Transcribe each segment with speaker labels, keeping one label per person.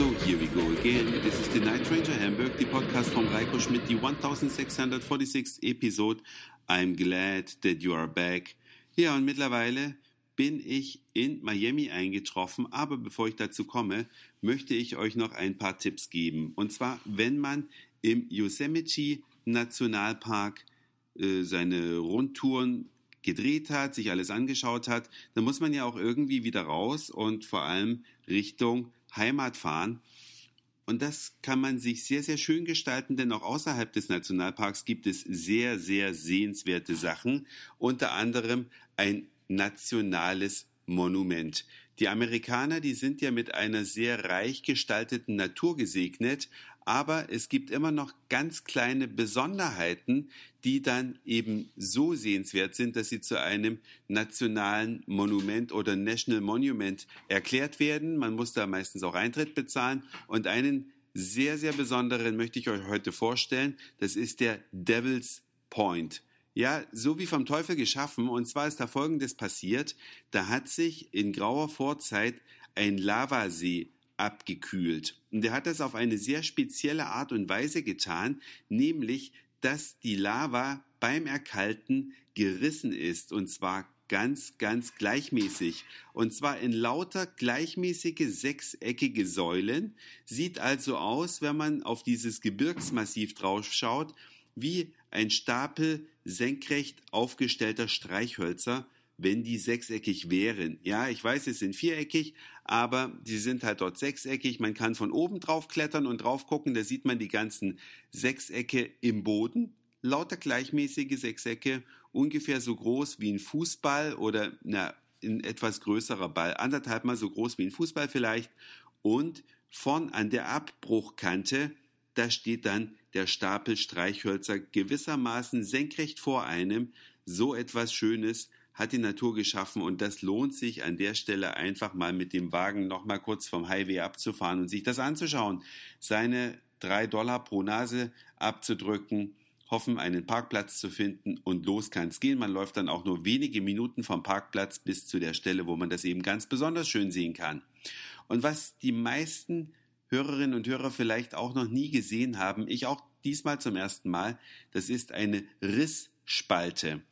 Speaker 1: again. This is the Night Ranger Hamburg, the podcast from Reiko Schmidt, the 1646th episode. I'm glad that you are back. Ja, und mittlerweile bin ich in Miami eingetroffen, aber bevor ich dazu komme, möchte ich euch noch ein paar Tipps geben. Und zwar, wenn man im Yosemite Nationalpark äh, seine Rundtouren gedreht hat, sich alles angeschaut hat, dann muss man ja auch irgendwie wieder raus und vor allem Richtung Heimat fahren. Und das kann man sich sehr, sehr schön gestalten, denn auch außerhalb des Nationalparks gibt es sehr, sehr sehenswerte Sachen. Unter anderem ein nationales Monument. Die Amerikaner, die sind ja mit einer sehr reich gestalteten Natur gesegnet, aber es gibt immer noch ganz kleine Besonderheiten, die dann eben so sehenswert sind, dass sie zu einem nationalen Monument oder National Monument erklärt werden. Man muss da meistens auch Eintritt bezahlen und einen sehr, sehr besonderen möchte ich euch heute vorstellen. Das ist der Devil's Point. Ja, so wie vom Teufel geschaffen. Und zwar ist da Folgendes passiert. Da hat sich in grauer Vorzeit ein Lavasee abgekühlt. Und er hat das auf eine sehr spezielle Art und Weise getan, nämlich, dass die Lava beim Erkalten gerissen ist und zwar ganz, ganz gleichmäßig. Und zwar in lauter gleichmäßige sechseckige Säulen. Sieht also aus, wenn man auf dieses Gebirgsmassiv drauf schaut, wie ein Stapel senkrecht aufgestellter Streichhölzer wenn die sechseckig wären. Ja, ich weiß, sie sind viereckig, aber sie sind halt dort sechseckig. Man kann von oben drauf klettern und drauf gucken, da sieht man die ganzen Sechsecke im Boden. Lauter gleichmäßige Sechsecke, ungefähr so groß wie ein Fußball oder na, ein etwas größerer Ball, anderthalb mal so groß wie ein Fußball vielleicht. Und vorn an der Abbruchkante, da steht dann der Stapel Streichhölzer gewissermaßen senkrecht vor einem. So etwas Schönes hat die Natur geschaffen und das lohnt sich an der Stelle einfach mal mit dem Wagen noch mal kurz vom Highway abzufahren und sich das anzuschauen. Seine drei Dollar pro Nase abzudrücken, hoffen, einen Parkplatz zu finden und los kann es gehen. Man läuft dann auch nur wenige Minuten vom Parkplatz bis zu der Stelle, wo man das eben ganz besonders schön sehen kann. Und was die meisten Hörerinnen und Hörer vielleicht auch noch nie gesehen haben, ich auch diesmal zum ersten Mal, das ist eine Rissspalte.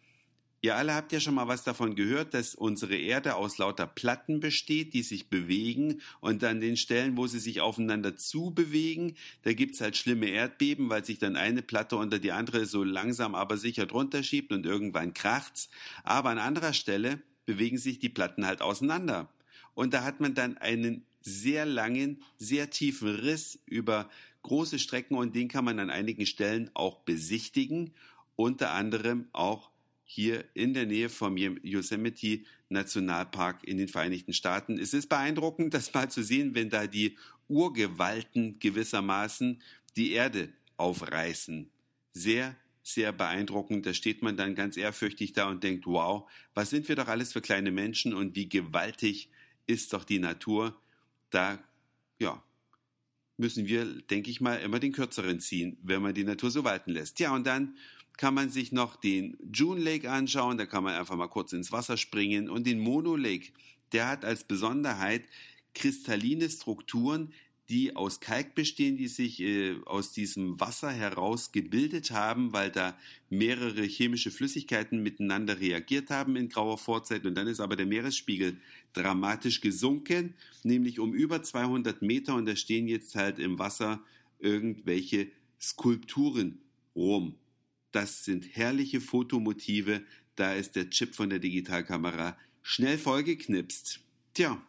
Speaker 1: Ihr alle habt ja schon mal was davon gehört, dass unsere Erde aus lauter Platten besteht, die sich bewegen und an den Stellen, wo sie sich aufeinander zubewegen, da gibt's halt schlimme Erdbeben, weil sich dann eine Platte unter die andere so langsam aber sicher drunter schiebt und irgendwann kracht's. Aber an anderer Stelle bewegen sich die Platten halt auseinander. Und da hat man dann einen sehr langen, sehr tiefen Riss über große Strecken und den kann man an einigen Stellen auch besichtigen, unter anderem auch hier in der Nähe vom Yosemite Nationalpark in den Vereinigten Staaten. Es ist beeindruckend, das mal zu sehen, wenn da die Urgewalten gewissermaßen die Erde aufreißen. Sehr, sehr beeindruckend. Da steht man dann ganz ehrfürchtig da und denkt, wow, was sind wir doch alles für kleine Menschen und wie gewaltig ist doch die Natur. Da, ja, müssen wir, denke ich mal, immer den kürzeren ziehen, wenn man die Natur so walten lässt. Ja, und dann kann man sich noch den June Lake anschauen, da kann man einfach mal kurz ins Wasser springen und den Mono Lake, der hat als Besonderheit kristalline Strukturen, die aus Kalk bestehen, die sich äh, aus diesem Wasser heraus gebildet haben, weil da mehrere chemische Flüssigkeiten miteinander reagiert haben in grauer Vorzeit. Und dann ist aber der Meeresspiegel dramatisch gesunken, nämlich um über 200 Meter. Und da stehen jetzt halt im Wasser irgendwelche Skulpturen rum. Das sind herrliche Fotomotive. Da ist der Chip von der Digitalkamera schnell vollgeknipst. Tja,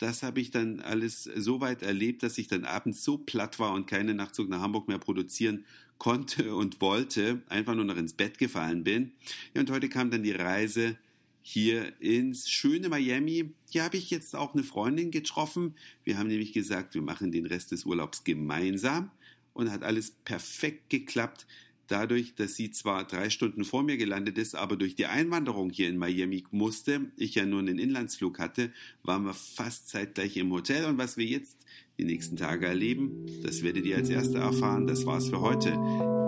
Speaker 1: das habe ich dann alles so weit erlebt, dass ich dann abends so platt war und keinen Nachtzug nach Hamburg mehr produzieren konnte und wollte, einfach nur noch ins Bett gefallen bin. Ja, und heute kam dann die Reise hier ins schöne Miami. Hier habe ich jetzt auch eine Freundin getroffen. Wir haben nämlich gesagt, wir machen den Rest des Urlaubs gemeinsam und hat alles perfekt geklappt dadurch, dass sie zwar drei Stunden vor mir gelandet ist, aber durch die Einwanderung hier in Miami musste, ich ja nur einen Inlandsflug hatte, waren wir fast zeitgleich im Hotel. Und was wir jetzt die nächsten Tage erleben, das werdet ihr als Erste erfahren. Das war's für heute.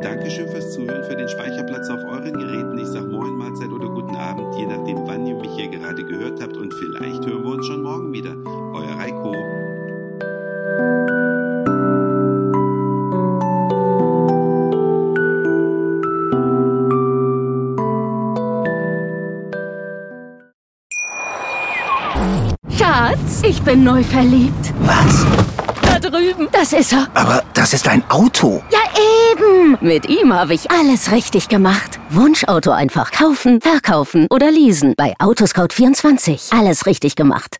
Speaker 1: Dankeschön fürs Zuhören, für den Speicherplatz auf euren Geräten. Ich sag Moin, Mahlzeit oder guten Abend, je nachdem, wann ihr mich hier gerade gehört habt. Und vielleicht hören wir uns schon morgen wieder. Euer Reiko.
Speaker 2: Schatz, ich bin neu verliebt.
Speaker 3: Was?
Speaker 2: Da drüben. Das ist er.
Speaker 3: Aber das ist ein Auto.
Speaker 2: Ja, eben. Mit ihm habe ich alles richtig gemacht. Wunschauto einfach kaufen, verkaufen oder leasen. Bei Autoscout24. Alles richtig gemacht.